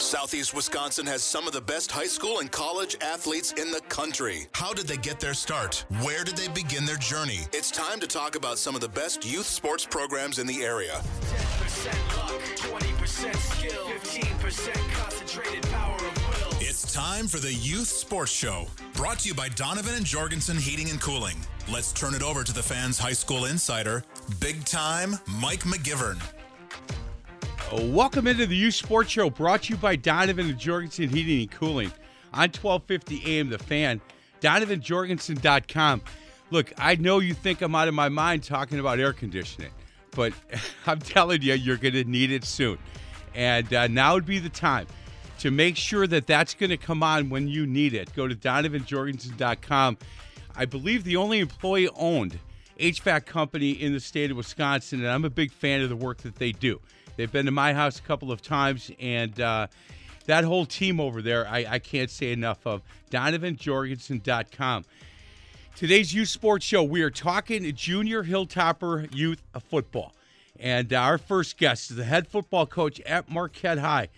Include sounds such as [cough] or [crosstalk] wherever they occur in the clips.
Southeast Wisconsin has some of the best high school and college athletes in the country. How did they get their start? Where did they begin their journey? It's time to talk about some of the best youth sports programs in the area. 10% luck, 20% skill, 15% concentrated power of will. It's time for the Youth Sports Show, brought to you by Donovan and Jorgensen Heating and Cooling. Let's turn it over to the fans' high school insider, big time Mike McGivern. Welcome into the Youth Sports Show brought to you by Donovan and Jorgensen Heating and Cooling on 1250 AM The Fan, donovanjorgensen.com. Look, I know you think I'm out of my mind talking about air conditioning, but [laughs] I'm telling you, you're going to need it soon. And uh, now would be the time to make sure that that's going to come on when you need it. Go to donovanjorgensen.com. I believe the only employee owned HVAC company in the state of Wisconsin, and I'm a big fan of the work that they do. They've been to my house a couple of times, and uh, that whole team over there, I, I can't say enough of. DonovanJorgensen.com. Today's Youth Sports Show, we are talking junior Hilltopper youth football. And our first guest is the head football coach at Marquette High.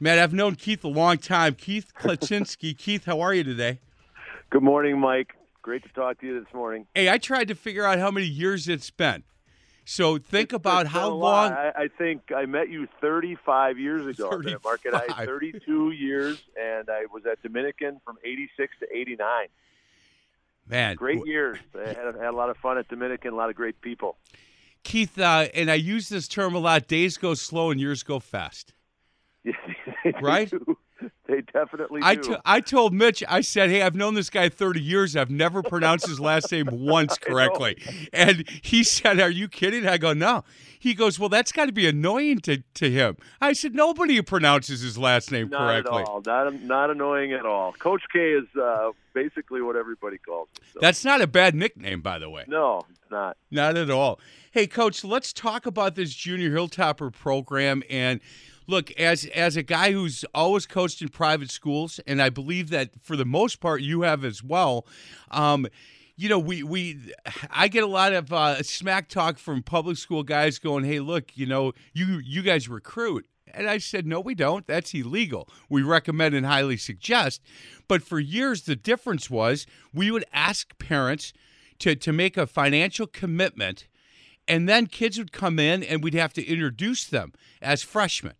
Man, I've known Keith a long time. Keith Kiczynski. [laughs] Keith, how are you today? Good morning, Mike. Great to talk to you this morning. Hey, I tried to figure out how many years it's been. So think It's- about how been a lot. long. I, I think I met you 35 years ago. I've been at Marquette High 35. 32 years, and I was at Dominican from 86 to 89. Man, Great years. I had, had a lot of fun at Dominican, a lot of great people. Keith, uh, and I use this term a lot days go slow and years go fast. [laughs] Right? They definitely do. I, t- I told Mitch, I said, hey, I've known this guy 30 years. I've never pronounced his last name [laughs] once correctly. And he said, Are you kidding? I go, No. He goes, Well, that's got to be annoying to, to him. I said, Nobody pronounces his last name not correctly. at all. Not, not annoying at all. Coach K is uh, basically what everybody calls me. So. That's not a bad nickname, by the way. no, it's not. Not at all. Hey, coach, let's talk about this junior Hilltopper program. And look, as as a guy who's always coached in private schools, and I believe that for the most part you have as well. Um, you know, we we I get a lot of uh, smack talk from public school guys going, "Hey, look, you know, you you guys recruit." And I said, no, we don't. That's illegal. We recommend and highly suggest. But for years, the difference was we would ask parents to, to make a financial commitment, and then kids would come in and we'd have to introduce them as freshmen.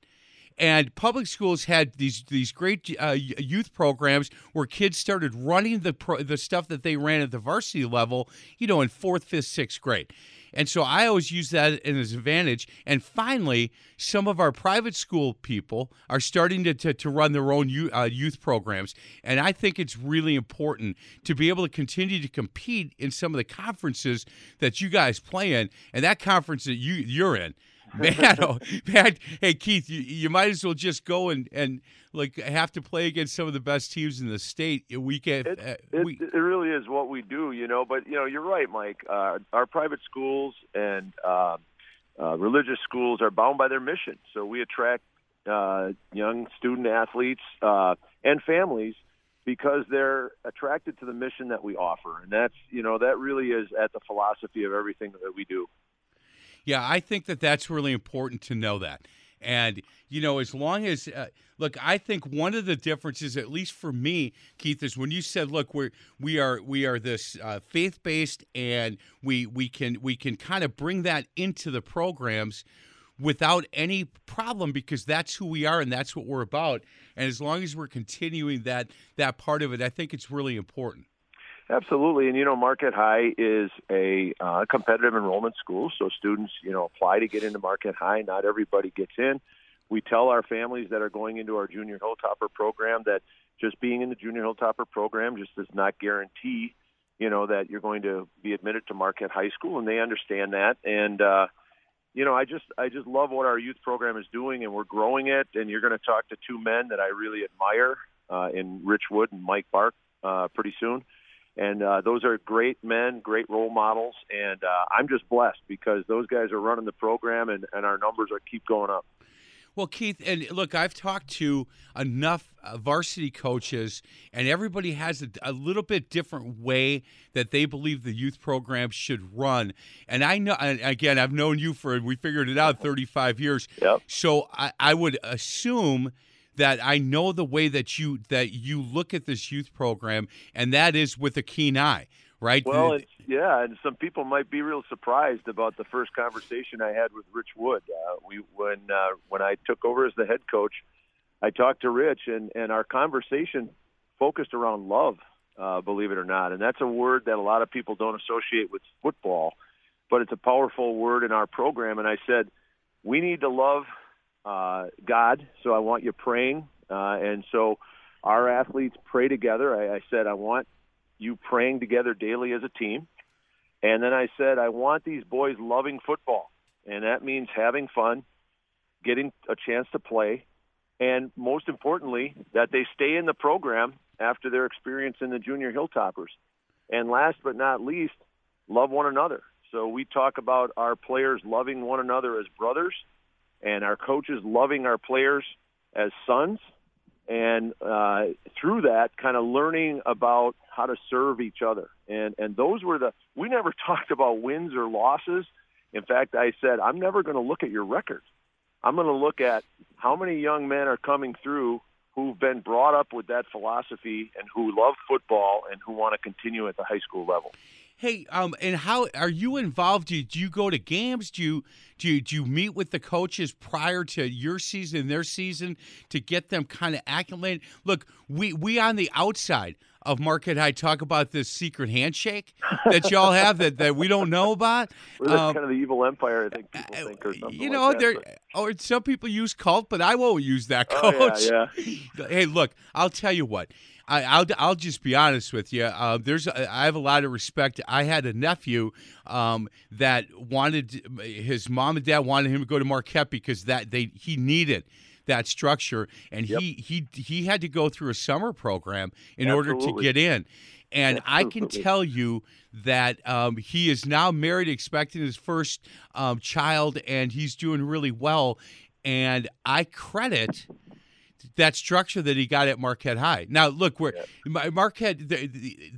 And public schools had these these great uh, youth programs where kids started running the pro- the stuff that they ran at the varsity level, you know, in fourth, fifth, sixth grade. And so I always use that as an advantage. And finally, some of our private school people are starting to, to, to run their own youth, uh, youth programs. And I think it's really important to be able to continue to compete in some of the conferences that you guys play in. And that conference that you, you're in, [laughs] man, oh, man, hey Keith, you, you might as well just go and, and like have to play against some of the best teams in the state. We can, It, uh, it, we, it really is what we do, you know. But you know, you're right, Mike. Uh, our private schools and uh, uh, religious schools are bound by their mission, so we attract uh, young student athletes uh, and families because they're attracted to the mission that we offer, and that's you know that really is at the philosophy of everything that we do. Yeah, I think that that's really important to know that. And you know, as long as uh, look, I think one of the differences, at least for me, Keith, is when you said, "Look, we're we are we are this uh, faith based, and we we can we can kind of bring that into the programs." Without any problem, because that's who we are and that's what we're about. And as long as we're continuing that that part of it, I think it's really important. Absolutely, and you know, Marquette High is a uh, competitive enrollment school, so students, you know, apply to get into Marquette High. Not everybody gets in. We tell our families that are going into our junior Hilltopper program that just being in the junior Hilltopper program just does not guarantee, you know, that you're going to be admitted to Marquette High School, and they understand that. And uh, you know, I just I just love what our youth program is doing, and we're growing it. And you're going to talk to two men that I really admire uh, in Rich Wood and Mike Bark uh, pretty soon. And uh, those are great men, great role models, and uh, I'm just blessed because those guys are running the program, and, and our numbers are keep going up. Well, Keith, and look, I've talked to enough uh, varsity coaches, and everybody has a, a, little bit different way that they believe the youth program should run. And I know, and again, I've known you for, we figured it out, 35 years. Yep. So I, I would assume that I know the way that you that you look at this youth program, and that is with a keen eye, right? Well, yeah, and some people might be real surprised about the first conversation I had with Rich Wood. Uh, we when uh, when I took over as the head coach, I talked to Rich, and and our conversation focused around love. Uh, believe it or not, and that's a word that a lot of people don't associate with football, but it's a powerful word in our program. And I said, we need to love uh, God, so I want you praying, uh, and so our athletes pray together. I, I said, I want you praying together daily as a team. And then I said, I want these boys loving football. And that means having fun, getting a chance to play, and most importantly, that they stay in the program after their experience in the junior Hilltoppers. And last but not least, love one another. So we talk about our players loving one another as brothers and our coaches loving our players as sons and uh, through that kind of learning about how to serve each other. And and those were the we never [laughs] talked about wins or losses. In fact i said i'm never going to look at your record. I'm going to look at how many young men are coming through who've been brought up with that philosophy and who love football and who want to continue at the high school level Hey, um, and how are you involved? Do you, do you go to games? Do you, do you do you meet with the coaches prior to your season and their season to get them kind of acclimated? Look, we we on the outside of Marquette High talk about this secret handshake that y'all [laughs] have that, that we don't know about. We're um, kind of the evil empire, I think people uh, think, or something. You know, like there or some people use cult, but I won't use that, coach. Oh, yeah, yeah. [laughs] hey, look, I'll tell you what. I, will I'll just be honest with you. Uh, there's I have a lot of respect. I had a nephew um, that wanted his mom and dad wanted him to go to Marquette because that they he needed that structure, and yep. he he he had to go through a summer program in Absolutely. order to get in. And Absolutely. I can tell you that um, he is now married, expecting his first um, child, and he's doing really well. And I credit that structure that he got at Marquette High. Now, look, where yeah. Marquette,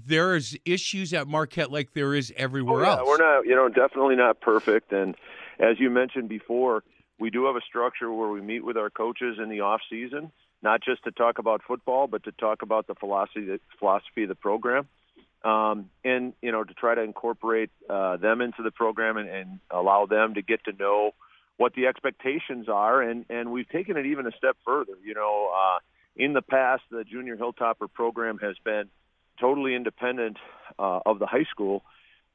there's issues at Marquette like there is everywhere oh, yeah. else. We're not, you know, definitely not perfect. And as you mentioned before, we do have a structure where we meet with our coaches in the off season, not just to talk about football, but to talk about the philosophy, the philosophy of the program. Um, and you know to try to incorporate uh, them into the program and, and allow them to get to know what the expectations are, and and we've taken it even a step further. You know, uh, in the past, the junior hilltopper program has been totally independent uh, of the high school.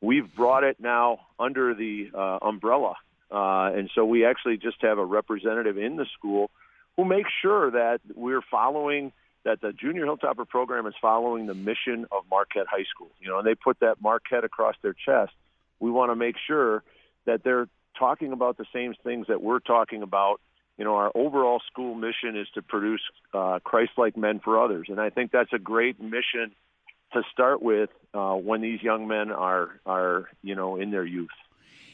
We've brought it now under the uh, umbrella, uh, and so we actually just have a representative in the school who makes sure that we're following that the junior hilltopper program is following the mission of Marquette High School. You know, and they put that Marquette across their chest. We want to make sure that they're talking about the same things that we're talking about. You know, our overall school mission is to produce uh, Christ-like men for others, and I think that's a great mission to start with uh, when these young men are are you know in their youth.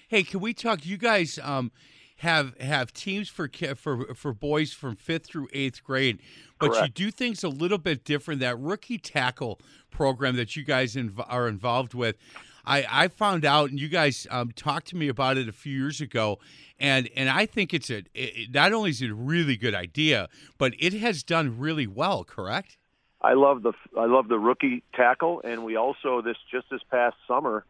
Hey, can we talk? You guys um, have have teams for for for boys from fifth through eighth grade, but Correct. you do things a little bit different. That rookie tackle program that you guys inv- are involved with. I, I found out, and you guys um, talked to me about it a few years ago, and and I think it's a it, not only is it a really good idea, but it has done really well. Correct? I love the I love the rookie tackle, and we also this just this past summer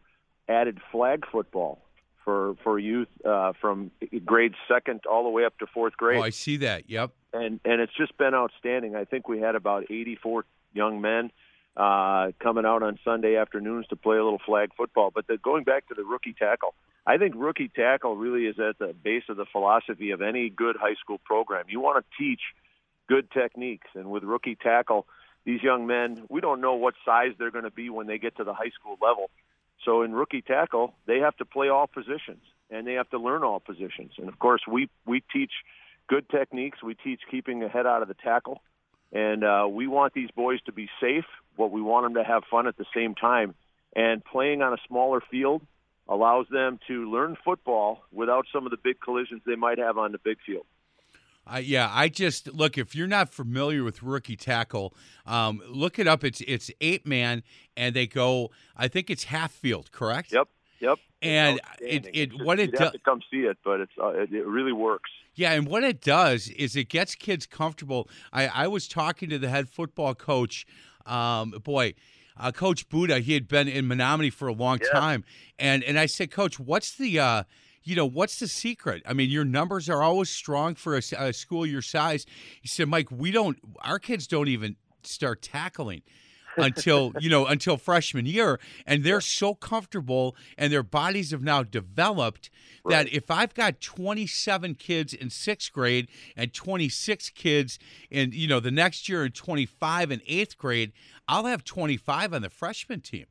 added flag football for for youth uh, from grade second all the way up to fourth grade. Oh, I see that. Yep. And and it's just been outstanding. I think we had about 84 young men uh, coming out on Sunday afternoons to play a little flag football. But the, going back to the rookie tackle, I think rookie tackle really is at the base of the philosophy of any good high school program. You want to teach good techniques, and with rookie tackle, these young men, we don't know what size they're going to be when they get to the high school level. So in rookie tackle, they have to play all positions. and they have to learn all positions. And of course, we we teach good techniques. We teach keeping the head out of the tackle, and uh, we want these boys to be safe. But we want them to have fun at the same time. And playing on a smaller field allows them to learn football without some of the big collisions they might have on the big field. Uh, yeah, I just look. If you're not familiar with rookie tackle, um, look it up. It's it's eight man, and they go. I think it's half field, correct? Yep, yep. And it, it just, what it does to come see it, but it's uh, it, it, really works. Yeah, and what it does is it gets kids comfortable. I, I was talking to the head football coach. Um, boy, uh, Coach Buddha, he had been in Menomonie for a long yeah. time, and and I said, Coach, what's the uh, you know, what's the secret? I mean, your numbers are always strong for a, a, school your size. He said, Mike, we don't, our kids don't even start tackling until, you know, until freshman year. And they're so comfortable and their bodies have now developed right. that if I've got 27 kids in sixth grade and 26 kids in, you know, the next year in 25 in eighth grade, I'll have 25 on the freshman team.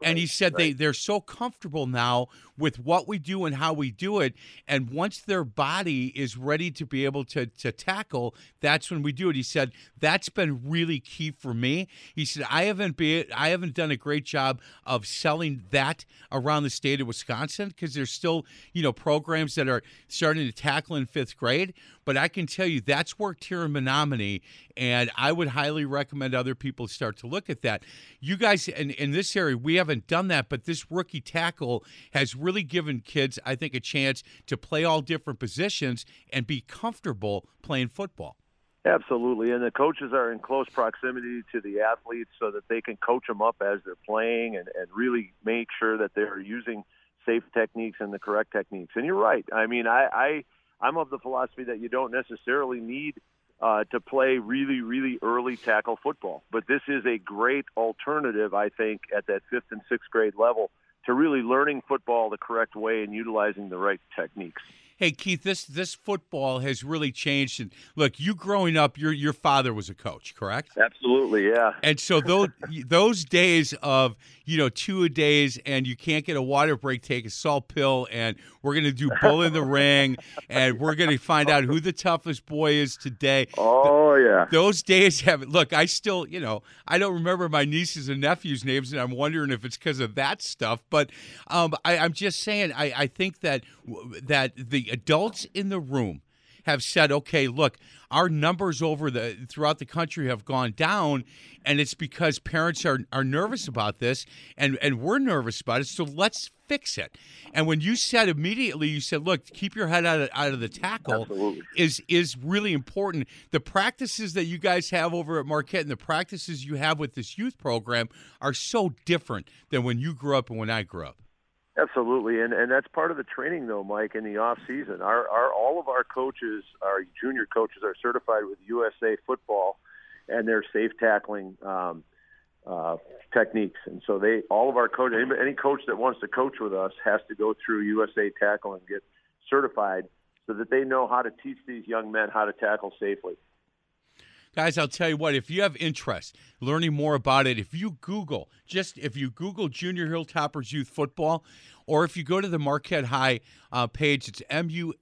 And he said right. they they're so comfortable now with what we do and how we do it. And once their body is ready to be able to to tackle that's when we do it. He said that's been really key for me. He said i haven't been i haven't done a great job of selling that around the state of wisconsin because there's still you know programs that are starting to tackle in fifth grade but i can tell you that's worked here in menomonie and i would highly recommend other people start to look at that you guys in, in this area we haven't done that but this rookie tackle has really given kids, I think, a chance to play all different positions and be comfortable playing football. Absolutely, and the coaches are in close proximity to the athletes so that they can coach them up as they're playing and, and really make sure that they're using safe techniques and the correct techniques. And you're right. I mean, I, I I'm of the philosophy that you don't necessarily need uh, to play really, really early tackle football, but this is a great alternative, I think, at that fifth and sixth grade level to really learning football the correct way and utilizing the right techniques. Hey Keith, this this football has really changed. And look, you growing up, your your father was a coach, correct? Absolutely, yeah. And so those those days of you know two a days, and you can't get a water break, take a salt pill, and we're gonna do bull in the [laughs] ring, and we're gonna find out who the toughest boy is today. Oh yeah. Those days have look. I still, you know, I don't remember my nieces and nephews' names, and I'm wondering if it's because of that stuff. But um, I, I'm just saying, I, I think that that the adults in the room have said, okay, look, our numbers over the throughout the country have gone down, and it's because parents are, are nervous about this, and, and we're nervous about it. So let's fix it. And when you said immediately, you said, look, keep your head out of, out of the tackle Absolutely. is is really important. The practices that you guys have over at Marquette and the practices you have with this youth program are so different than when you grew up and when I grew up. Absolutely, and and that's part of the training, though, Mike. In the off season, our our all of our coaches, our junior coaches, are certified with USA Football, and their safe tackling um, uh, techniques. And so they, all of our coach, any, any coach that wants to coach with us has to go through USA Tackle and get certified, so that they know how to teach these young men how to tackle safely. Guys, I'll tell you what, if you have interest learning more about it, if you Google, just if you Google Junior Hilltoppers Youth Football, or if you go to the Marquette High uh, page, it's muhs.edu,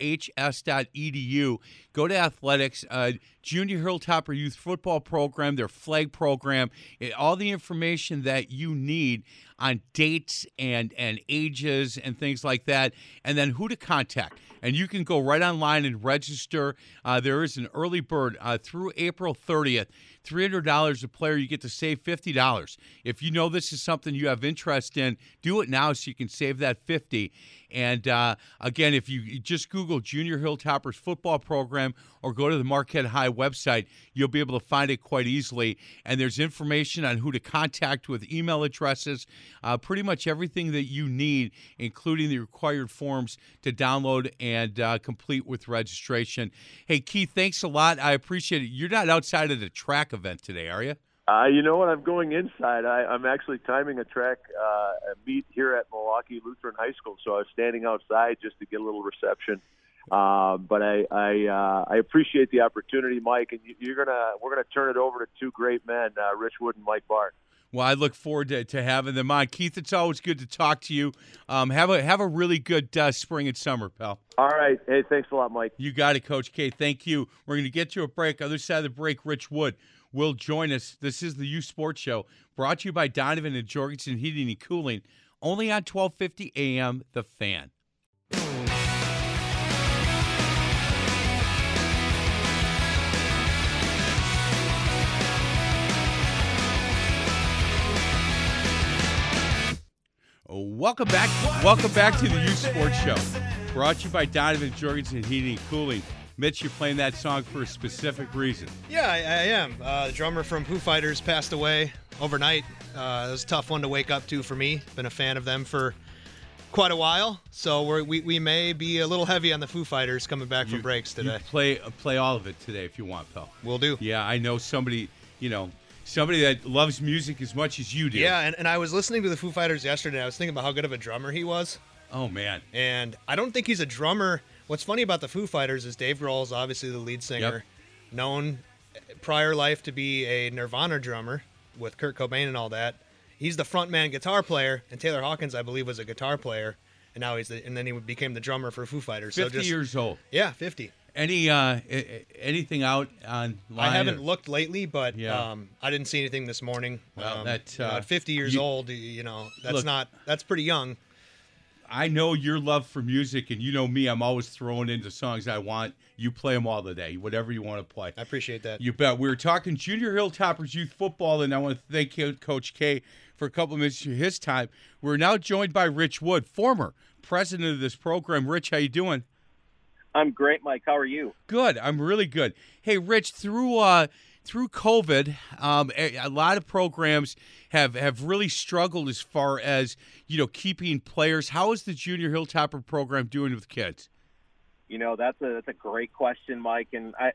go to athletics, uh, Junior Hilltopper Youth Football Program, their flag program, all the information that you need on dates and, and ages and things like that, and then who to contact and you can go right online and register. Uh, there is an early bird uh, through April 30th. $300 a player, you get to save $50. If you know this is something you have interest in, do it now so you can save that 50 and uh, again, if you just Google Junior Hilltoppers football program or go to the Marquette High website, you'll be able to find it quite easily. And there's information on who to contact with email addresses, uh, pretty much everything that you need, including the required forms to download and uh, complete with registration. Hey, Keith, thanks a lot. I appreciate it. You're not outside of the track event today, are you? Uh, you know what? I'm going inside. I, I'm actually timing a track uh, a meet here at Milwaukee Lutheran High School, so I was standing outside just to get a little reception. Uh, but I I, uh, I appreciate the opportunity, Mike, and you, you're gonna we're gonna turn it over to two great men, uh, Rich Wood and Mike Bart. Well, I look forward to, to having them on. Keith, it's always good to talk to you. Um, have a have a really good uh, spring and summer, pal. All right. Hey, thanks a lot, Mike. You got it, Coach K. Thank you. We're going to get to a break. Other side of the break, Rich Wood will join us. This is the Youth Sports Show, brought to you by Donovan and Jorgensen Heating and Cooling, only on 1250 AM The Fan. Welcome back. Welcome back to the Youth Sports Show. Brought to you by Donovan Jorgensen Heating and Cooling. Mitch, you're playing that song for a specific reason. Yeah, I, I am. Uh, the drummer from Foo Fighters passed away overnight. Uh, it was a tough one to wake up to for me. Been a fan of them for quite a while, so we're, we we may be a little heavy on the Foo Fighters coming back from You- breaks today. Play uh, play all of it today if you want, pal. We'll do. Yeah, I know somebody. You know, somebody that loves music as much as you do. Yeah, and, and I was listening to the Foo Fighters yesterday. I was thinking about how good of a drummer he was, Oh man. and I don't think he's a drummer. What's funny about the Foo Fighters is Dave Grohl is obviously the lead singer, known prior life to be a Nirvana drummer with Kurt Cobain and all that. He's the frontman guitar player, and Taylor Hawkins, I believe, was a guitar player, and now he's the, and then he became the drummer for Foo Fighters. Fifty so just, years old. yeah, fifty. Any uh, anything out on? I haven't looked lately, but Yeah. um, I didn't see anything this morning. Well, um, that, you know, uh, at 50 years you- old, you know, that's Look- not that's pretty young. I know your love for music, and you know me. I'm always throwing into songs I want. You play them all the day, whatever you want to play. I appreciate that. You bet. We were talking Junior Hilltoppers youth football, and I want to thank Coach K for a couple of minutes of his time. We're now joined by Rich Wood, former president of this program. Rich, how you doing? I'm great, Mike. How are you? Good. I'm really good. Hey, Rich, through uh, through COVID, um, a, a lot of programs have have really struggled as far as you know keeping players. How is the Junior Hilltopper program doing with kids? You know, that's a that's a great question, Mike. And I,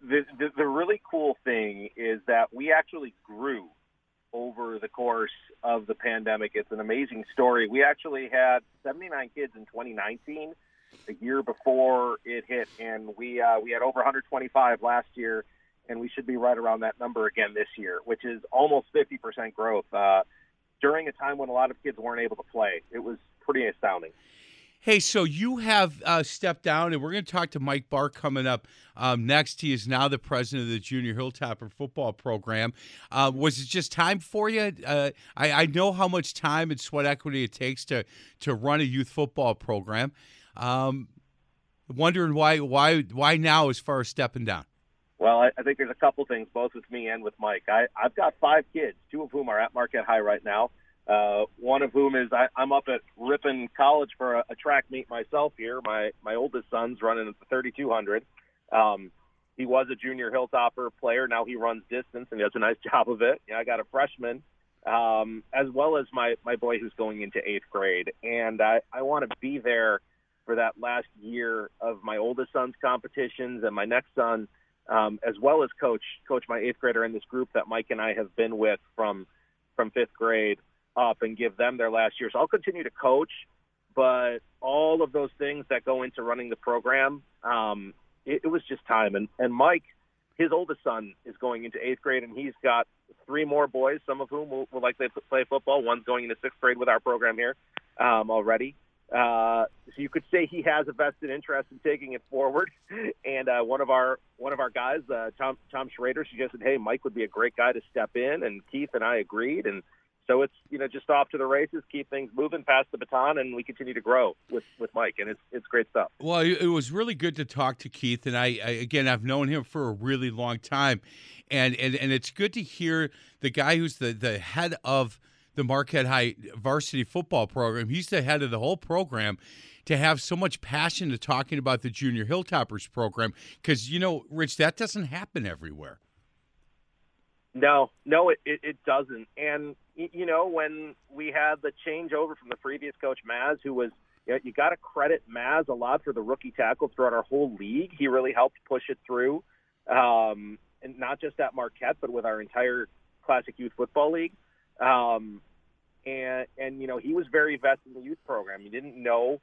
the the, the really cool thing is that we actually grew over the course of the pandemic. It's an amazing story. We actually had 79 kids in 2019, the year before it hit, and we uh, we had over 125 last year, and we should be right around that number again this year, which is almost 50% growth. Uh, during a time when a lot of kids weren't able to play, it was pretty astounding. Hey, so you have uh, stepped down, and we're going to talk to Mike Barr coming up um, next. He is now the president of the Junior Hilltopper football program. Uh, was it just time for you? Uh, I, I know how much time and sweat equity it takes to to run a youth football program. Um, wondering why why why now as far as stepping down. Well, I, I think there's a couple things, both with me and with Mike. I, I've got five kids, two of whom are at Marquette High right now. Uh, one of whom is I, I'm up at Ripon College for a, a track meet myself here. My my oldest son's running at the 3200. Um, he was a junior hilltopper player. Now he runs distance and he does a nice [laughs] job of it. Yeah, I got a freshman, um, as well as my my boy who's going into eighth grade, and I I want to be there for that last year of my oldest son's competitions and my next son um, as well as coach coach my eighth grader in this group that Mike and I have been with from from fifth grade up and give them their last year. So I'll continue to coach, but all of those things that go into running the program, um, it, it was just time. And and Mike, his oldest son is going into eighth grade, and he's got three more boys, some of whom will, will likely play football. One's going into sixth grade with our program here um, already. Uh, so you could say he has a vested interest in taking it forward. [laughs] And uh, one of our one of our guys, uh, Tom Tom Schrader, suggested, "Hey, Mike would be a great guy to step in," and Keith and I agreed. And so it's you know just off to the races, keep things moving, pass the baton, and we continue to grow with with Mike, and it's it's great stuff. Well, it was really good to talk to Keith, and I, I again I've known him for a really long time, and and and it's good to hear the guy who's the the head of the Marquette High varsity football program. He's the head of the whole program. To have so much passion to talking about the Junior Hilltoppers program, because you know, Rich, that doesn't happen everywhere. No, no, it, it, it doesn't. And you know, when we had the changeover from the previous coach Maz, who was you, you got to credit Maz a lot for the rookie tackle throughout our whole league. He really helped push it through, um, and not just at Marquette, but with our entire Classic Youth Football League. Um, and and you know, he was very vested in the youth program. He didn't know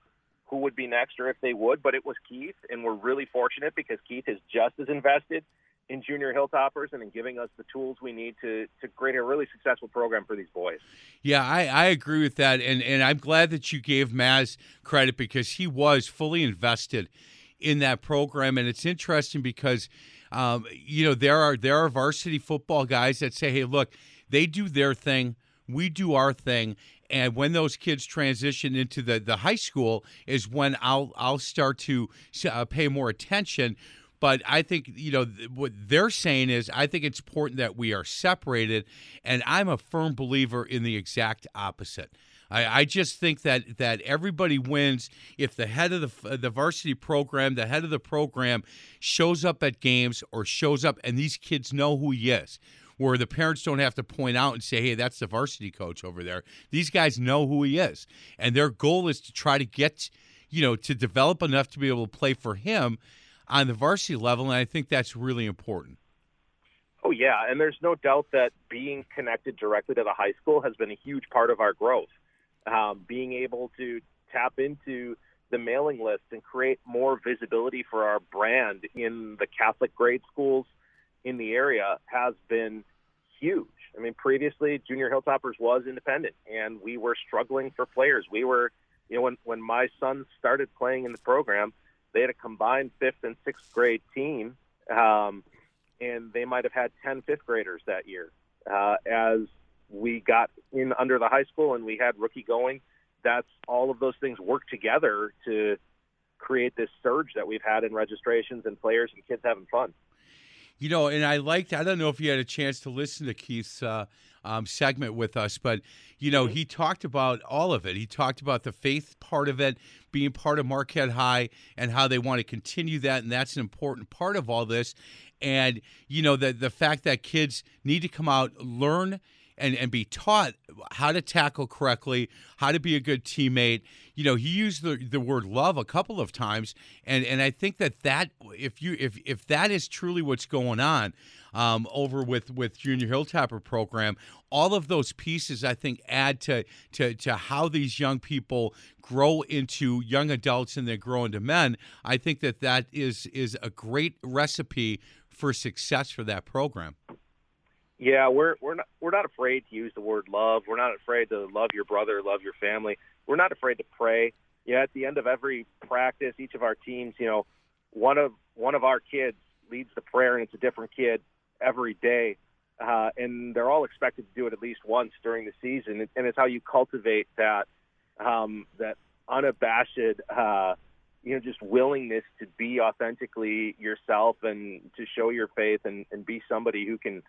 who would be next or if they would, but it was Keith, and we're really fortunate because Keith is just as invested in junior hilltoppers and in giving us the tools we need to to create a really successful program for these boys. Yeah, I, I agree with that, and and I'm glad that you gave Maz credit because he was fully invested in that program, and it's interesting because. Um, you know there are there are varsity football guys that say, "Hey, look, they do their thing, we do our thing, and when those kids transition into the the high school is when I'll I'll start to uh, pay more attention." But I think, you know, what they're saying is I think it's important that we are separated. And I'm a firm believer in the exact opposite. I, I just think that that everybody wins if the head of the the varsity program, the head of the program, shows up at games or shows up, and these kids know who he is. Where the parents don't have to point out and say, "Hey, that's the varsity coach over there." These guys know who he is, and their goal is to try to get, you know, to develop enough to be able to play for him on the varsity level, and I think that's really important. Oh yeah, and there's no doubt that being connected directly to the high school has been a huge part of our growth. Um, being able to tap into the mailing list and create more visibility for our brand in the Catholic grade schools in the area has been huge. I mean, previously Junior Hilltoppers was independent, and we were struggling for players. We were, you know, when when my son started playing in the program they had a combined fifth and sixth grade team, um, and they might have had 10 fifth graders that year. Uh, as we got in under the high school and we had rookie going, that's all of those things work together to create this surge that we've had in registrations and players and kids having fun. You know, and I liked, I don't know if you had a chance to listen to Keith's uh, um, segment with us, but, you know, he talked about all of it. He talked about the faith part of it, being part of Marquette High, and how they want to continue that. And that's an important part of all this. And, you know, the, the fact that kids need to come out, learn, and, and be taught how to tackle correctly, how to be a good teammate. You know, he used the, the word love a couple of times, and, and I think that that if you if if that is truly what's going on um, over with with Junior Hilltopper program, all of those pieces I think add to to to how these young people grow into young adults and they grow into men. I think that that is is a great recipe for success for that program. Yeah, we're we're not we're not afraid to use the word love. We're not afraid to love your brother, love your family. We're not afraid to pray. Yeah, at the end of every practice, each of our teams, you know, one of one of our kids leads the prayer, and it's a different kid every day, uh, and they're all expected to do it at least once during the season. And it's how you cultivate that um, that unabashed, uh, you know, just willingness to be authentically yourself and to show your faith and, and be somebody who can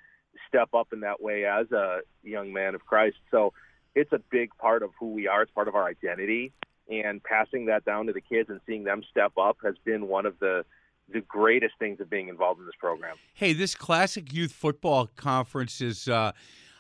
step up in that way as a young man of Christ. So it's a big part of who we are. It's part of our identity. And passing that down to the kids and seeing them step up has been one of the the greatest things of being involved in this program. Hey, this classic youth football conference is uh,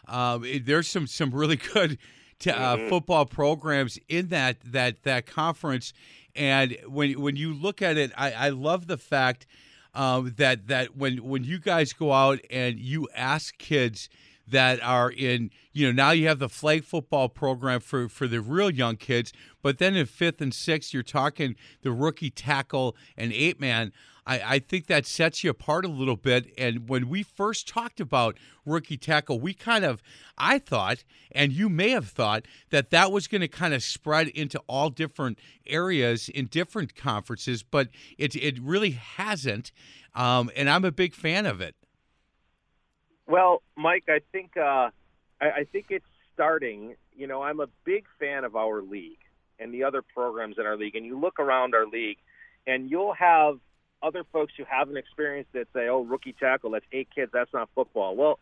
uh, there's some some really [laughs] good to, uh, mm-hmm. football programs in that that that conference. And when when you look at it, I, I love the fact um, that that when when you guys go out and you ask kids that are in you know now you have the flag football program for for the real young kids but then in fifth and sixth you're talking the rookie tackle and eight man I, I think that sets you apart a little bit. And when we first talked about rookie tackle, we kind of, I thought, and you may have thought, that that was going to kind of spread into all different areas in different conferences, but it, it really hasn't. Um, and I'm a big fan of it. Well, Mike, I think uh, I, I think it's starting. You know, I'm a big fan of our league and the other programs in our league. And you look around our league, and you'll have other folks who haven't experienced it say, "Oh, rookie tackle, that's eight kids, that's not football." Well,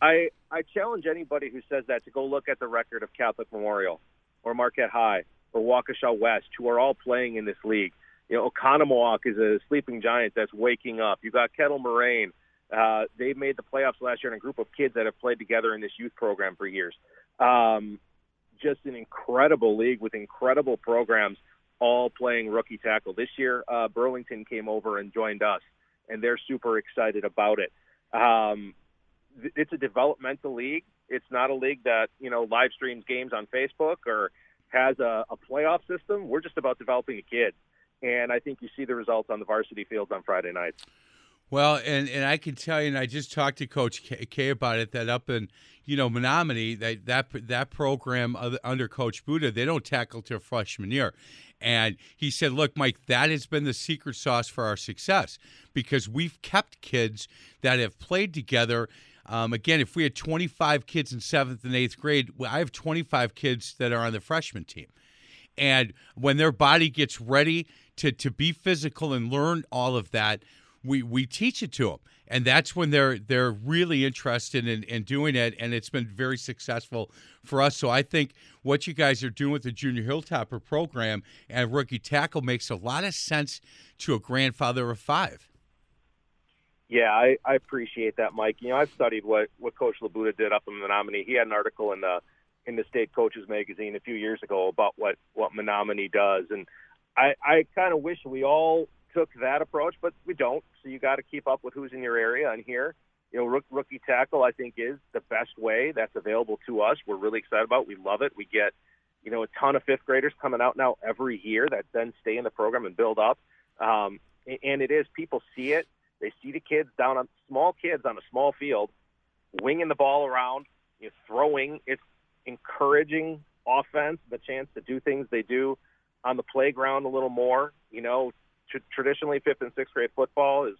I I challenge anybody who says that to go look at the record of Catholic Memorial or Marquette High or Waukesha West, who are all playing in this league. You know, Oconomowoc is a sleeping giant that's waking up. You got Kettle Moraine. Uh, they made the playoffs last year in a group of kids that have played together in this youth program for years. Um, just an incredible league with incredible programs all playing rookie tackle. This year, uh, Burlington came over and joined us, and they're super excited about it. Um, it's a developmental league. It's not a league that you know live streams games on Facebook or has a, a playoff system. We're just about developing a kid, and I think you see the results on the varsity fields on Friday nights. Well, and, and I can tell you, and I just talked to Coach K, about it. That up in you know Menomonie, that that that program under Coach Buddha, they don't tackle till freshman year, and he said, "Look, Mike, that has been the secret sauce for our success because we've kept kids that have played together." Um, again, if we had 25 kids in seventh and eighth grade, I have 25 kids that are on the freshman team. And when their body gets ready to, to be physical and learn all of that, we, we teach it to them. And that's when they're they're really interested in, in doing it, and it's been very successful for us. So I think what you guys are doing with the Junior Hilltopper program and rookie tackle makes a lot of sense to a grandfather of five. Yeah, I, I appreciate that, Mike. You know, I've studied what what Coach Labuda did up in Menomonie. He had an article in the in the state coaches magazine a few years ago about what what Menomonie does, and I I kind of wish we all took that approach, but we don't. So you got to keep up with who's in your area. And here, you know, rookie tackle I think is the best way that's available to us. We're really excited about. It. We love it. We get you know a ton of fifth graders coming out now every year that then stay in the program and build up. Um, and it is people see it they see the kids down on small kids on a small field, winging the ball around, you know, throwing. It's encouraging offense, the chance to do things they do on the playground a little more. You know, tr- traditionally fifth and sixth grade football is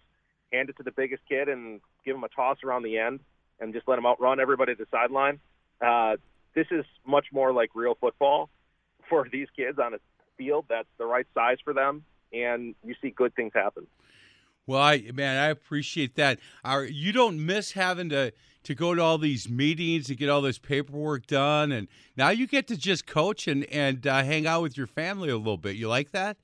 hand it to the biggest kid and give him a toss around the end and just let him outrun everybody at the sideline. Uh, this is much more like real football for these kids on a field that's the right size for them, and you see good things happen. Well, I man, I appreciate that. Are you don't miss having to to go to all these meetings to get all this paperwork done, and now you get to just coach and and uh, hang out with your family a little bit. You like that?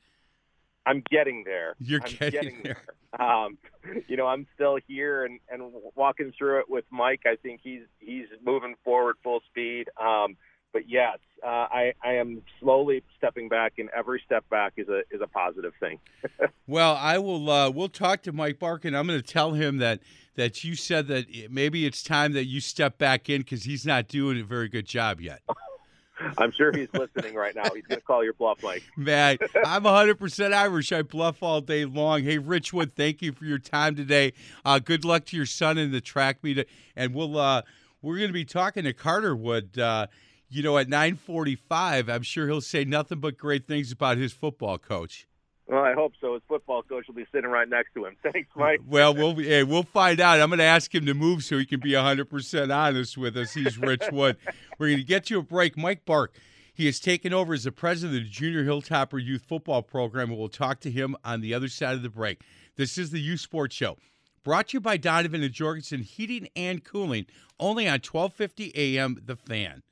I'm getting there. You're I'm getting, getting there. there. Um, [laughs] you know, I'm still here and and walking through it with Mike. I think he's he's moving forward full speed. Um, but yes, uh, I, I am slowly stepping back, and every step back is a is a positive thing. [laughs] well, I will. Uh, we'll talk to Mike Barkin. I'm going to tell him that that you said that maybe it's time that you step back in because he's not doing a very good job yet. [laughs] I'm sure he's listening right now. He's going to call your bluff, Mike. Man, I'm 100% Irish. I bluff all day long. Hey, Rich Wood, thank you for your time today. Uh, good luck to your son in the track meet, and we'll uh, we're going to be talking to Carter Wood. Uh, you know, at 9:45, I'm sure he'll say nothing but great things about his football coach. Well, I hope so. His football coach will be sitting right next to him. [laughs] Thanks, Mike. [laughs] Well, we'll hey, we'll find out. I'm going to ask him to move so he can be 100% honest with us. He's Rich [laughs] Wood. We're going to get you a break. Mike Bark, he has taken over as the president of the Junior Hilltopper Youth Football Program, and we'll talk to him on the other side of the break. This is the Youth Sports Show, brought to you by Donovan and Jorgensen Heating and Cooling, only on 1250 AM The Fan.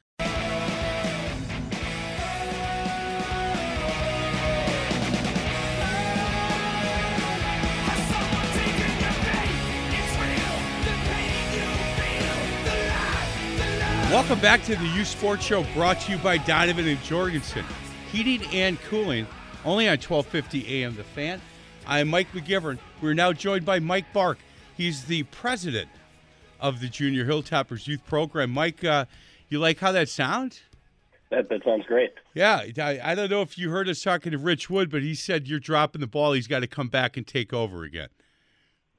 Welcome back to the Youth Sports Show brought to you by Donovan and Jorgensen. Heating and cooling, only on 1250 AM The Fan. I'm Mike McGivern. We're now joined by Mike Bark. He's the president of the Junior Hilltoppers Youth Program. Mike, uh, you like how that sounds? That, that sounds great. Yeah, I, I don't know if you heard us talking to Rich Wood, but he said you're dropping the ball. He's got to come back and take over again.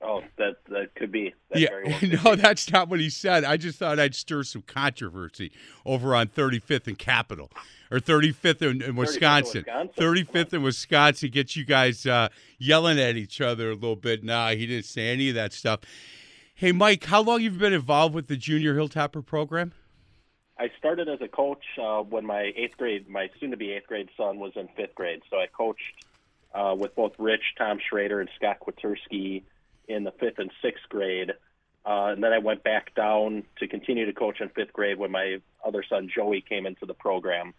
Oh, that that could be. That yeah, [laughs] well no, that's not what he said. I just thought I'd stir some controversy over on 35th and Capitol, or 35th in, in Wisconsin. 35th in Wisconsin gets you guys uh, yelling at each other a little bit. Nah, he didn't say any of that stuff. Hey, Mike, how long have you been involved with the Junior Hilltopper program? I started as a coach uh, when my eighth grade, my soon-to-be eighth grade son was in fifth grade. So I coached uh, with both Rich, Tom Schrader, and Scott Kwaturski in the fifth and sixth grade. Uh, and then I went back down to continue to coach in fifth grade when my other son Joey came into the program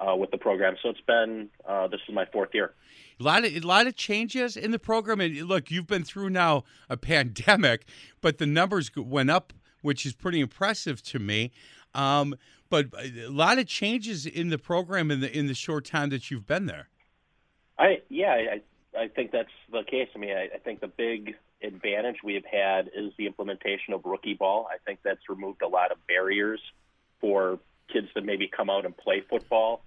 uh, with the program. So it's been uh, this is my fourth year. A lot of a lot of changes in the program, and look, you've been through now a [laughs] pandemic, but the numbers went up, which is pretty impressive to me. Um, but a lot of changes in the program in the in the short time that you've been there. I yeah, I I think that's the case. I mean, I, I think the big advantage we have had is the implementation of rookie ball. I think that's removed a lot of barriers for kids to maybe come out and play football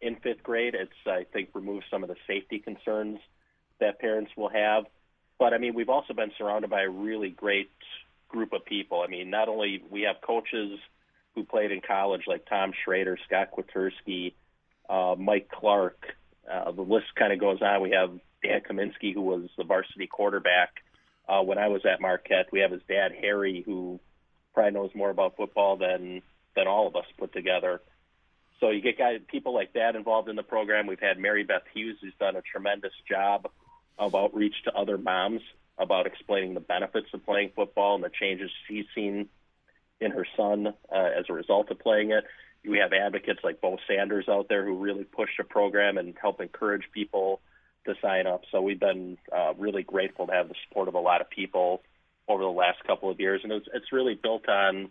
in fifth grade. It's I think removed some of the safety concerns that parents will have. but I mean, we've also been surrounded by a really great group of people. I mean, not only we have coaches who played in college like Tom Schrader, Scott Kwiatkowski, uh, Mike Clark. Uh, the list kind of goes on. We have Dan Kaminsky, who was the varsity quarterback uh, when I was at Marquette. We have his dad Harry, who probably knows more about football than than all of us put together. So you get guys, people like that involved in the program. We've had Mary Beth Hughes, who's done a tremendous job of outreach to other moms about explaining the benefits of playing football and the changes she's seen in her son uh, as a result of playing it. We have advocates like Bo Sanders out there who really push the program and help encourage people to sign up. So we've been uh, really grateful to have the support of a lot of people over the last couple of years, and it's, it's really built on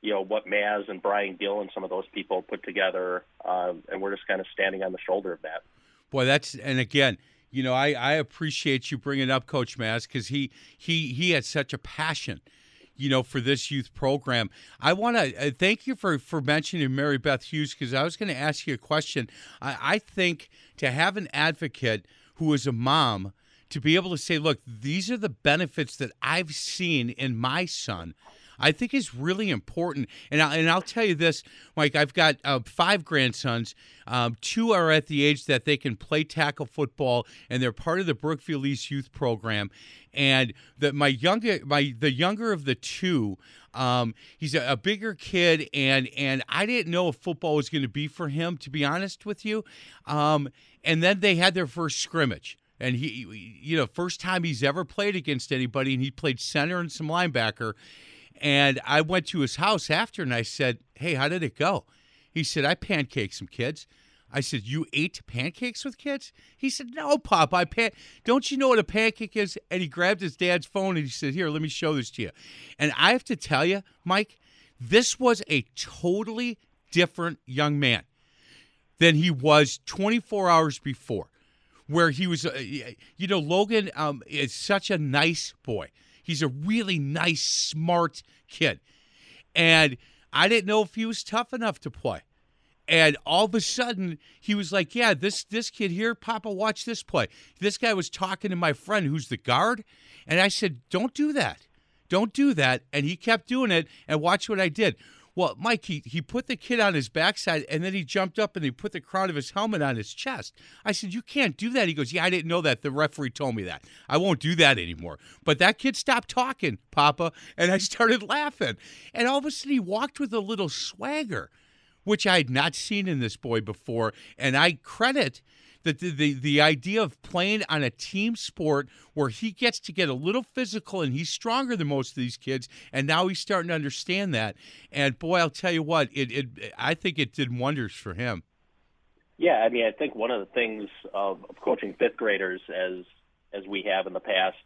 you know what Maz and Brian Gill and some of those people put together, uh, and we're just kind of standing on the shoulder of that. Boy, that's and again, you know, I, I appreciate you bringing up Coach Maz because he he he had such a passion you know, for this youth program. I want to uh, thank you for for mentioning Mary Beth Hughes because I was going to ask you a question. I, I think to have an advocate who is a mom to be able to say, look, these are the benefits that I've seen in my son. I think is really important. And, I, and I'll tell you this, Mike, I've got uh, five grandsons. Um, two are at the age that they can play tackle football, and they're part of the Brookfield East Youth Program. And the, my younger, my the younger of the two, um, he's a, a, bigger kid, and and I didn't know if football was going to be for him, to be honest with you. Um, and then they had their first scrimmage and he you know first time he's ever played against anybody and he played center and some linebacker and I went to his house after and I said, Hey, how did it go? He said, I pancaked some kids. I said, You ate pancakes with kids? He said, No, Pop, I pan don't you know what a pancake is? And he grabbed his dad's phone and he said, Here, let me show this to you. And I have to tell you, Mike, this was a totally different young man than he was 24 hours before, where he was, uh, you know, Logan um, is such a nice boy. He's a really nice, smart kid. And I didn't know if he was tough enough to play. And all of a sudden, he was like, "Yeah, this this kid here, Papa, watch this play." This guy was talking to my friend, who's the guard, and I said, "Don't do that, don't do that." And he kept doing it. And watch what I did. Well, Mike, he, he put the kid on his backside and then he jumped up and he put the crown of his helmet on his chest. I said, You can't do that. He goes, Yeah, I didn't know that. The referee told me that. I won't do that anymore. But that kid stopped talking, Papa, and I [laughs] started laughing. And all of a sudden he walked with a little swagger, which I had not seen in this boy before. And I credit that the, the, the idea of playing on a team sport where he gets to get a little physical and he's stronger than most of these kids, and now he's starting to understand that. And boy, I'll tell you what, it, it I think it did wonders for him. Yeah, I mean, I think one of the things of, of coaching fifth graders, as as we have in the past,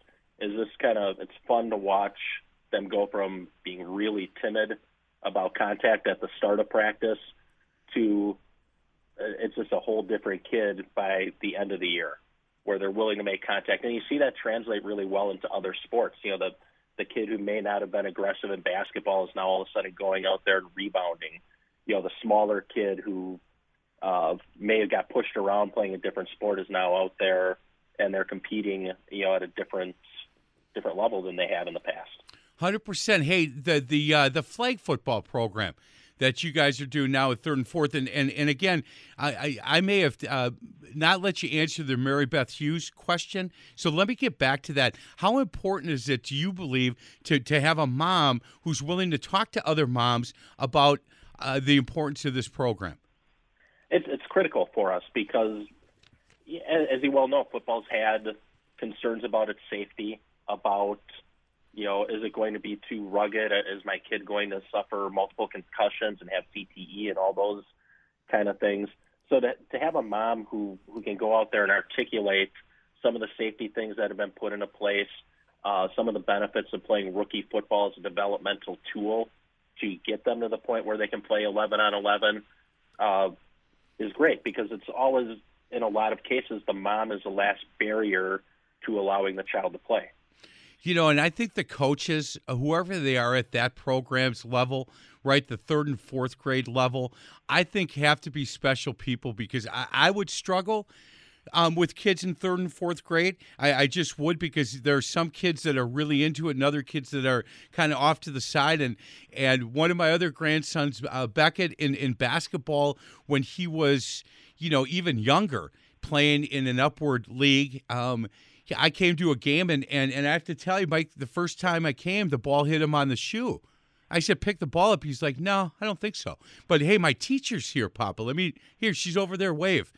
is this kind of it's fun to watch them go from being really timid about contact at the start of practice to it's just a whole different kid by the end of the year, where they're willing to make contact, and you see that translate really well into other sports. You know, the the kid who may not have been aggressive in basketball is now all of a sudden going out there and rebounding. You know, the smaller kid who uh, may have got pushed around playing a different sport is now out there and they're competing, you know, at a different different level than they have in the past. Hundred percent. Hey, the the uh, the flag football program that you guys are doing now at third and fourth. And and, and again, I, I, I may have uh, not let you answer the Mary Beth Hughes question. So let me get back to that. How important is it, do you believe, to, to have a mom who's willing to talk to other moms about uh, the importance of this program? It's, it's critical for us because, as you well know, football's had concerns about its safety, about – you know, is it going to be too rugged? Is my kid going to suffer multiple concussions and have CTE and all those kind of things? So to to have a mom who who can go out there and articulate some of the safety things that have been put into place, uh, some of the benefits of playing rookie football as a developmental tool to get them to the point where they can play 11 on 11 uh, is great because it's always in a lot of cases the mom is the last barrier to allowing the child to play. You know, and I think the coaches, whoever they are at that program's level, right, the third and fourth grade level, I think have to be special people because I, I would struggle um, with kids in third and fourth grade. I, I, just would because there are some kids that are really into it and other kids that are kind of off to the side. And and one of my other grandsons, uh, Beckett, in, in basketball when he was, you know, even younger, playing in an upward league. Um, I came to a game and, and and I have to tell you, Mike, the first time I came, the ball hit him on the shoe. I said, pick the ball up. He's like, no, I don't think so. But hey, my teacher's here, Papa. Let me here. She's over there. Wave.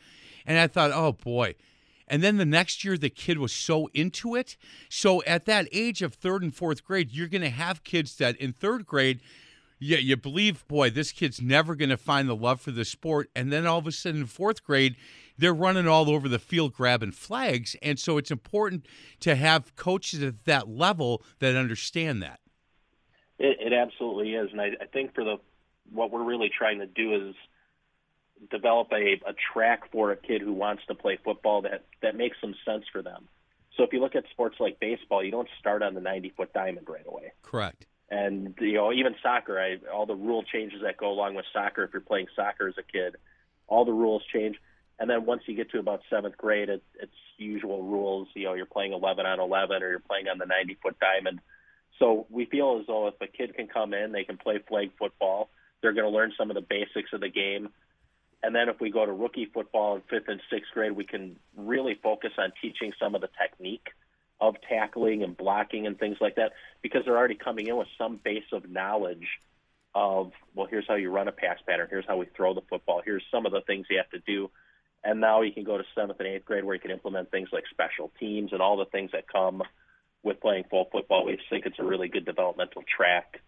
And I thought, oh boy. And then the next year, the kid was so into it. So at that age of third and fourth grade, you're going to have kids that in third grade, yeah, you believe, boy, this kid's never going to find the love for the sport. And then all of a sudden, in fourth grade, they're running all over the field grabbing flags. And so it's important to have coaches at that level that understand that. It, it absolutely is. And I, I think for the what we're really trying to do is develop a, a track for a kid who wants to play football that, that makes some sense for them. So if you look at sports like baseball, you don't start on the 90 foot diamond right away. Correct. And you know, even soccer, I, all the rule changes that go along with soccer. If you're playing soccer as a kid, all the rules change. And then once you get to about seventh grade, it, it's usual rules. You know, you're playing 11 on 11, or you're playing on the 90 foot diamond. So we feel as though if a kid can come in, they can play flag football. They're going to learn some of the basics of the game. And then if we go to rookie football in fifth and sixth grade, we can really focus on teaching some of the technique of tackling and blocking and things like that because they're already coming in with some base of knowledge of, well, here's how you run a pass pattern, here's how we throw the football, here's some of the things you have to do. And now you can go to seventh and eighth grade where you can implement things like special teams and all the things that come with playing full football. We think it's a really good developmental track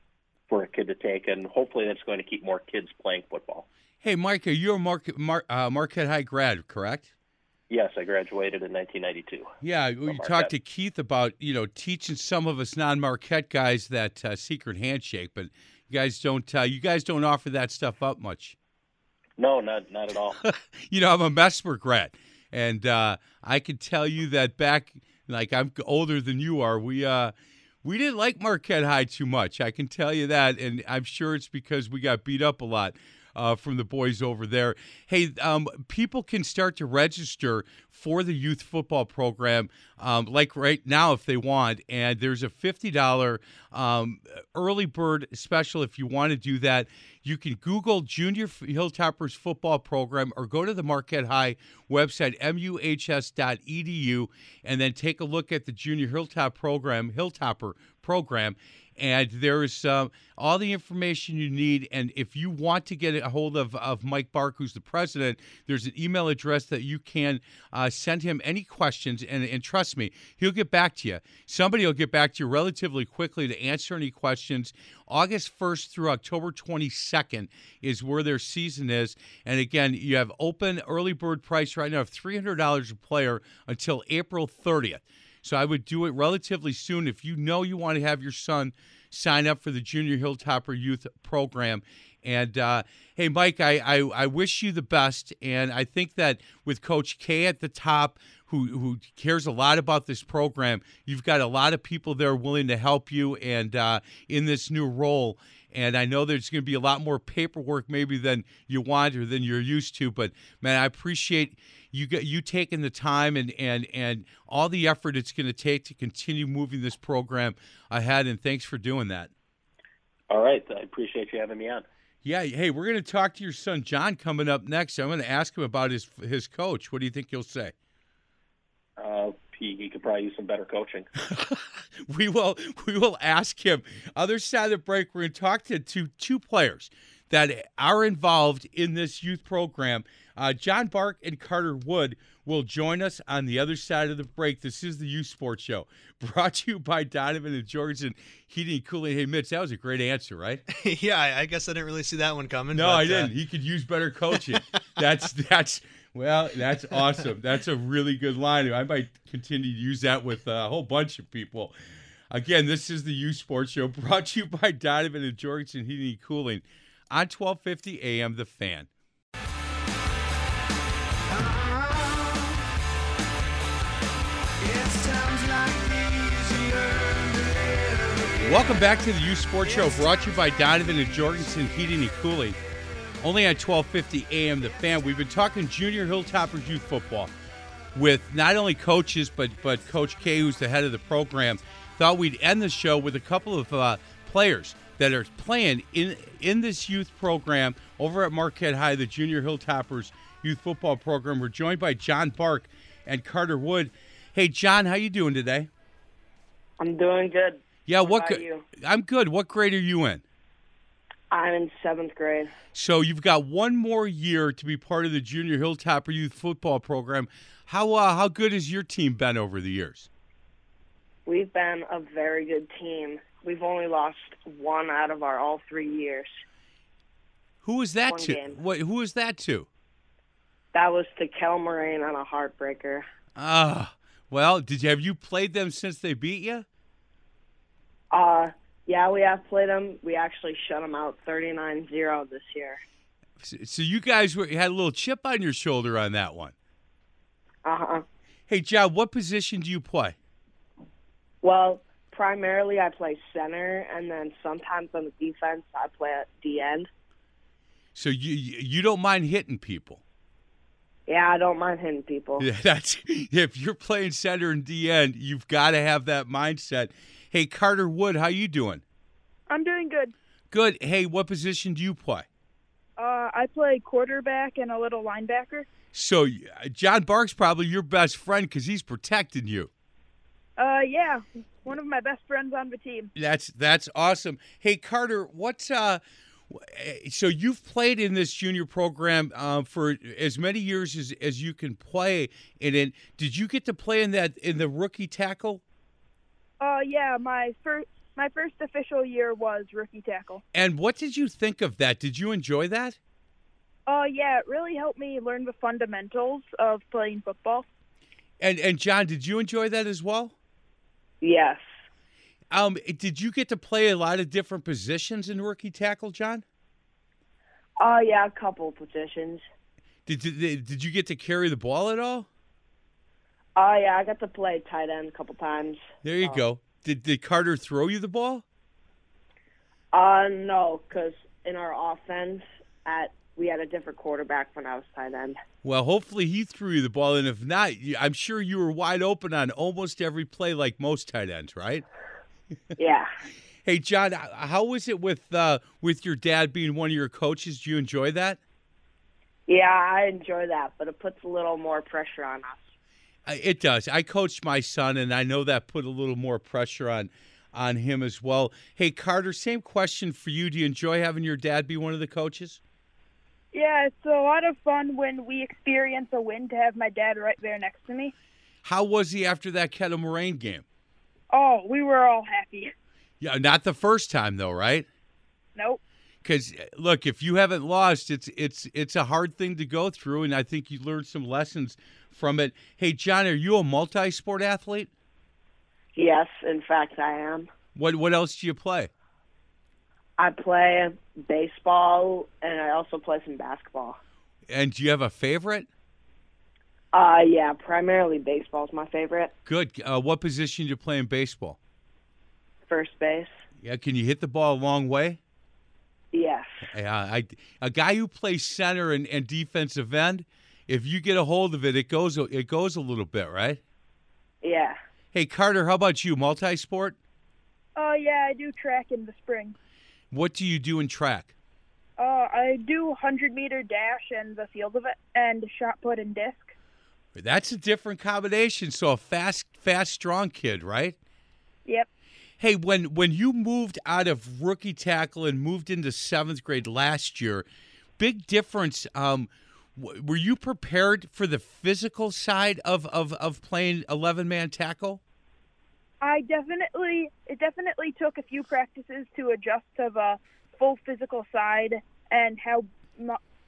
for a kid to take, and hopefully that's going to keep more kids playing football. Hey, Micah, you're a Mar- Mar- uh, Marquette High grad, correct? Yes, I graduated in 1992. Yeah, we talked to Keith about you know teaching some of us non-Marquette guys that uh, secret handshake, but you guys don't uh, you guys don't offer that stuff up much. No, not not at all. [laughs] you know, I'm a Messmer grad, and uh, I can tell you that back, like I'm older than you are. We uh, we didn't like Marquette High too much. I can tell you that, and I'm sure it's because we got beat up a lot uh, from the boys over there. Hey, um, people can start to register for the youth football program, um, like right now if they want. And there's a $50 um, early bird special if you want to do that. You can Google Junior Hilltoppers football program or go to the Marquette High website, muhs.edu, and then take a look at the Junior Hilltop program, Hilltopper program and there's uh, all the information you need. And if you want to get a hold of, of Mike Bark, who's the president, there's an email address that you can uh, send him any questions. And, and trust me, he'll get back to you. Somebody will get back to you relatively quickly to answer any questions. August 1st through October 22nd is where their season is. And again, you have open early bird price right now of $300 a player until April 30th. So I would do it relatively soon if you know you want to have your son sign up for the Junior Hilltopper Youth Program. And uh, hey, Mike, I, I, I wish you the best. And I think that with Coach K at the top, who who cares a lot about this program, you've got a lot of people there willing to help you and uh, in this new role. And I know there's going to be a lot more paperwork maybe than you want or than you're used to. But man, I appreciate you you taking the time and and and all the effort it's going to take to continue moving this program ahead. And thanks for doing that. All right, I appreciate you having me on. Yeah, hey, we're going to talk to your son John coming up next. I'm going to ask him about his his coach. What do you think he'll say? Uh, he, he could probably use some better coaching. [laughs] we will we will ask him. Other side of the break, we're going to talk to two two players that are involved in this youth program. Uh, John Bark and Carter Wood will join us on the other side of the break. This is the Youth Sports Show, [laughs] brought to you by Donovan and Jorgensen Heating and Cooling. Hey, Mitch, that was a great answer, right? [laughs] yeah, I guess I didn't really see that one coming. No, but, I didn't. Uh... He could use better coaching. that's that's well, that's awesome. That's a really good line. I might continue to use that with a whole bunch of people. Again, this is the Youth Sports Show brought to you by Donovan and Jorgensen Heating and Cooling on 1250 AM The Fan. Welcome back to the Youth Sports Show brought to you by Donovan and Jorgensen Heating and Cooling. Only on 1250 AM The Fan. We've been talking Junior Hilltoppers Youth Football. with not only coaches but but Coach K, who's the head of the program. Thought we'd end the show with a couple of uh, players that are playing in in this youth program over at Marquette High, the Junior Hilltoppers youth football program. We're joined by John Bark and Carter Wood. Hey, John, how you doing today? I'm doing good. Yeah, What what? about gra- you? I'm good. What grade are you in? I'm in seventh grade. So you've got one more year to be part of the Junior Hilltopper youth football program. How uh, how good has your team been over the years? We've been a very good team. We've only lost one out of our all three years. Who is that One to? game. What? Who is that to? That was to Kettle Moraine on a heartbreaker. Ah, well, did you have you played them since they beat you? Uh, yeah, we have played them. We actually shut them out 39-0 this year. So, so you guys were had a little chip on your shoulder on that one. Uh-huh. Hey, John, what position do you play? Well, primarily I play center, and then sometimes on the defense I play at the end. So you you you don't mind hitting people. Yeah, I don't mind hitting people. [laughs] Yeah, that's if you're playing center and D end, you've got to have that mindset. Hey, Carter Wood, how you doing? I'm doing good. Good. Hey, what position do you play? Uh, I play quarterback and a little linebacker. So uh, John Bark's probably your best friend because he's protecting you. Uh, yeah, one of my best friends on the team. That's that's awesome. Hey Carter, what's uh? eh, So you've played in this junior program um, for as many years as, as you can play in it. Did you get to play in that in the rookie tackle? Uh, yeah, my first my first official year was rookie tackle. And what did you think of that? Did you enjoy that? Uh, yeah, it really helped me learn the fundamentals of playing football. And and John, did you enjoy that as well? Yes. Um, did you get to play a lot of different positions in rookie tackle, John? Uh, yeah, a couple positions. Did did, did you get to carry the ball at all? Uh, yeah, I got to play tight end a couple times. There you Oh. go. Did did Carter throw you the ball? Uh, no, because in our offense, at we had a different quarterback when I was tight end. Well, hopefully he threw you the ball, and if not, I'm sure you were wide open on almost every play, like most tight ends, right? [laughs] Yeah. Hey, John, how was it with uh, with your dad being one of your coaches? Do you enjoy that? Yeah, I enjoy that, but it puts a little more pressure on us. It does. I coached my son, and I know that put a little more pressure on on him as well. Hey, Carter, same question for you. Do you enjoy having your dad be one of the coaches? Yeah, it's a lot of fun when we experience a win to have my dad right there next to me. How was he after that Kettle Moraine game? Oh, we were all happy. Yeah, not the first time though, right? Nope. Because look, if you haven't lost, it's it's it's a hard thing to go through, and I think you learned some lessons from it. Hey, John, are you a multi-sport athlete? Yes, in fact, I am. What what else do you play? I play baseball and I also play some basketball. And do you have a favorite? Uh, yeah, primarily baseball is my favorite. Good. Uh, what position do you play in baseball? First base. Yeah, can you hit the ball a long way? Yeah, I, a guy who plays center and, and defensive end, if you get a hold of it, it goes it goes a little bit, right? Yeah. Hey, Carter, how about you? Multi-sport? Uh, yeah, I do track in the spring. What do you do in track? Uh, I do 100 meter dash and the field of it, and shot put and disc. That's a different combination. So a fast, fast, strong kid, right? Hey, when when you moved out of rookie tackle and moved into seventh grade last year, big difference. Um, w- were you prepared for the physical side of of, of playing eleven man tackle? I definitely, it definitely took a few practices to adjust to the full physical side and how,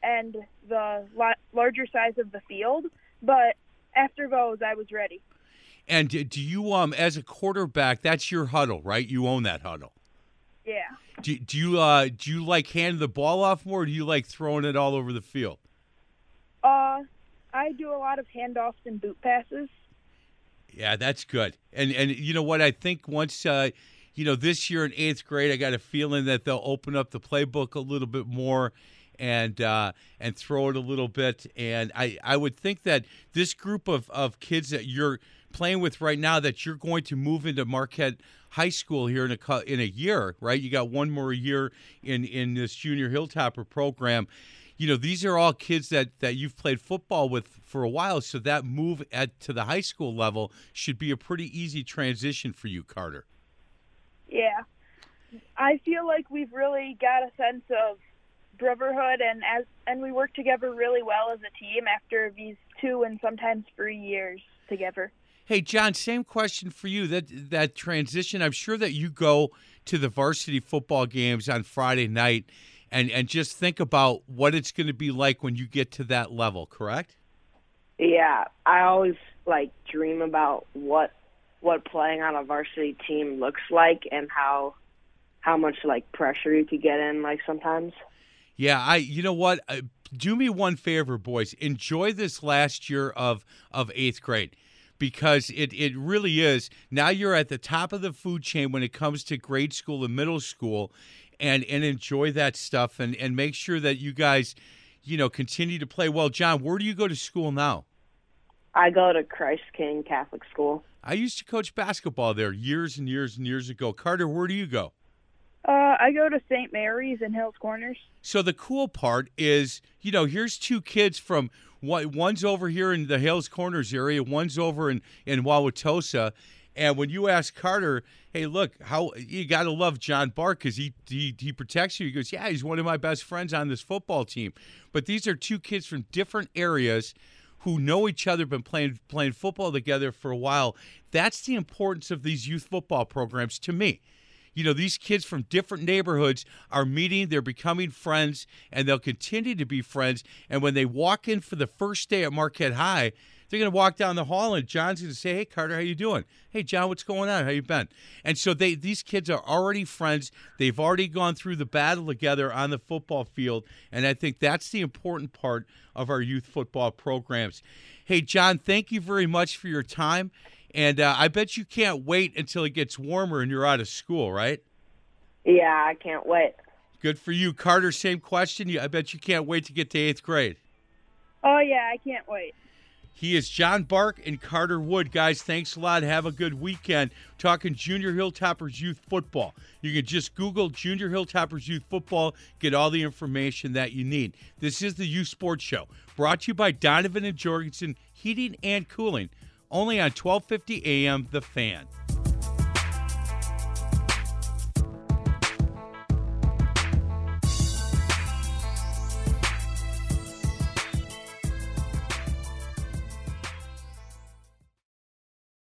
and the larger size of the field. But after those, I was ready. And do you um as a quarterback, that's your huddle, right? You own that huddle. Yeah. Do, do you uh do you like handing the ball off more, or do you like throwing it all over the field? Uh, I do a lot of handoffs and boot passes. Yeah, that's good. And and you know what? I think once uh, you know this year in eighth grade, I got a feeling that they'll open up the playbook a little bit more, and uh, and throw it a little bit. And I, I would think that this group of, of kids that you're playing with right now, that you're going to move into Marquette High School here in a in a year, right? You got one more year in in this junior Hilltopper program. You know, these are all kids that that you've played football with for a while, so that move at to the high school level should be a pretty easy transition for you, Carter. Yeah. I feel like we've really got a sense of brotherhood and as and we work together really well as a team after these two and sometimes three years together. Hey John, same question for you. That that transition, I'm sure that you go to the varsity football games on Friday night and and just think about what it's going to be like when you get to that level, correct? Yeah, I always like dream about what what playing on a varsity team looks like and how how much like pressure you could get in like sometimes. Yeah, I you know what? Uh, do me one favor, boys. Enjoy this last year of of 8th grade because it it really is. Now you're at the top of the food chain when it comes to grade school and middle school and and enjoy that stuff and and make sure that you guys you know continue to play well. John, where do you go to school now? I go to Christ King Catholic School. I used to coach basketball there years and years and years ago. Carter, where do you go? Uh, I go to St. Mary's in Hales Corners. So the cool part is, you know, here's two kids from what one's over here in the Hales Corners area, one's over in in Wauwatosa, and when you ask Carter, "Hey, look, how you got to love John Bark because he, he he protects you," he goes, "Yeah, he's one of my best friends on this football team." But these are two kids from different areas who know each other, been playing playing football together for a while. That's the importance of these youth football programs to me. You know, these kids from different neighborhoods are meeting, they're becoming friends, and they'll continue to be friends. And when they walk in for the first day at Marquette High, they're going to walk down the hall and John's going to say, "Hey Carter, how you doing? Hey John, what's going on? How you been?" And so they these kids are already friends. They've already gone through the battle together on the football field, and I think that's the important part of our youth football programs. Hey John, thank you very much for your time. And uh, I bet you can't wait until it gets warmer and you're out of school, right? Yeah, I can't wait. Good for you, Carter. Same question. I bet you can't wait to get to eighth grade. Oh yeah, I can't wait. He is John Bark and Carter Wood. Guys, thanks a lot. Have a good weekend. Talking Junior Hilltoppers Youth Football. You can just Google Junior Hilltoppers Youth Football, get all the information that you need. This is the Youth Sports Show, brought to you by Donovan and Jorgensen Heating and Cooling, only on 1250 AM The Fan.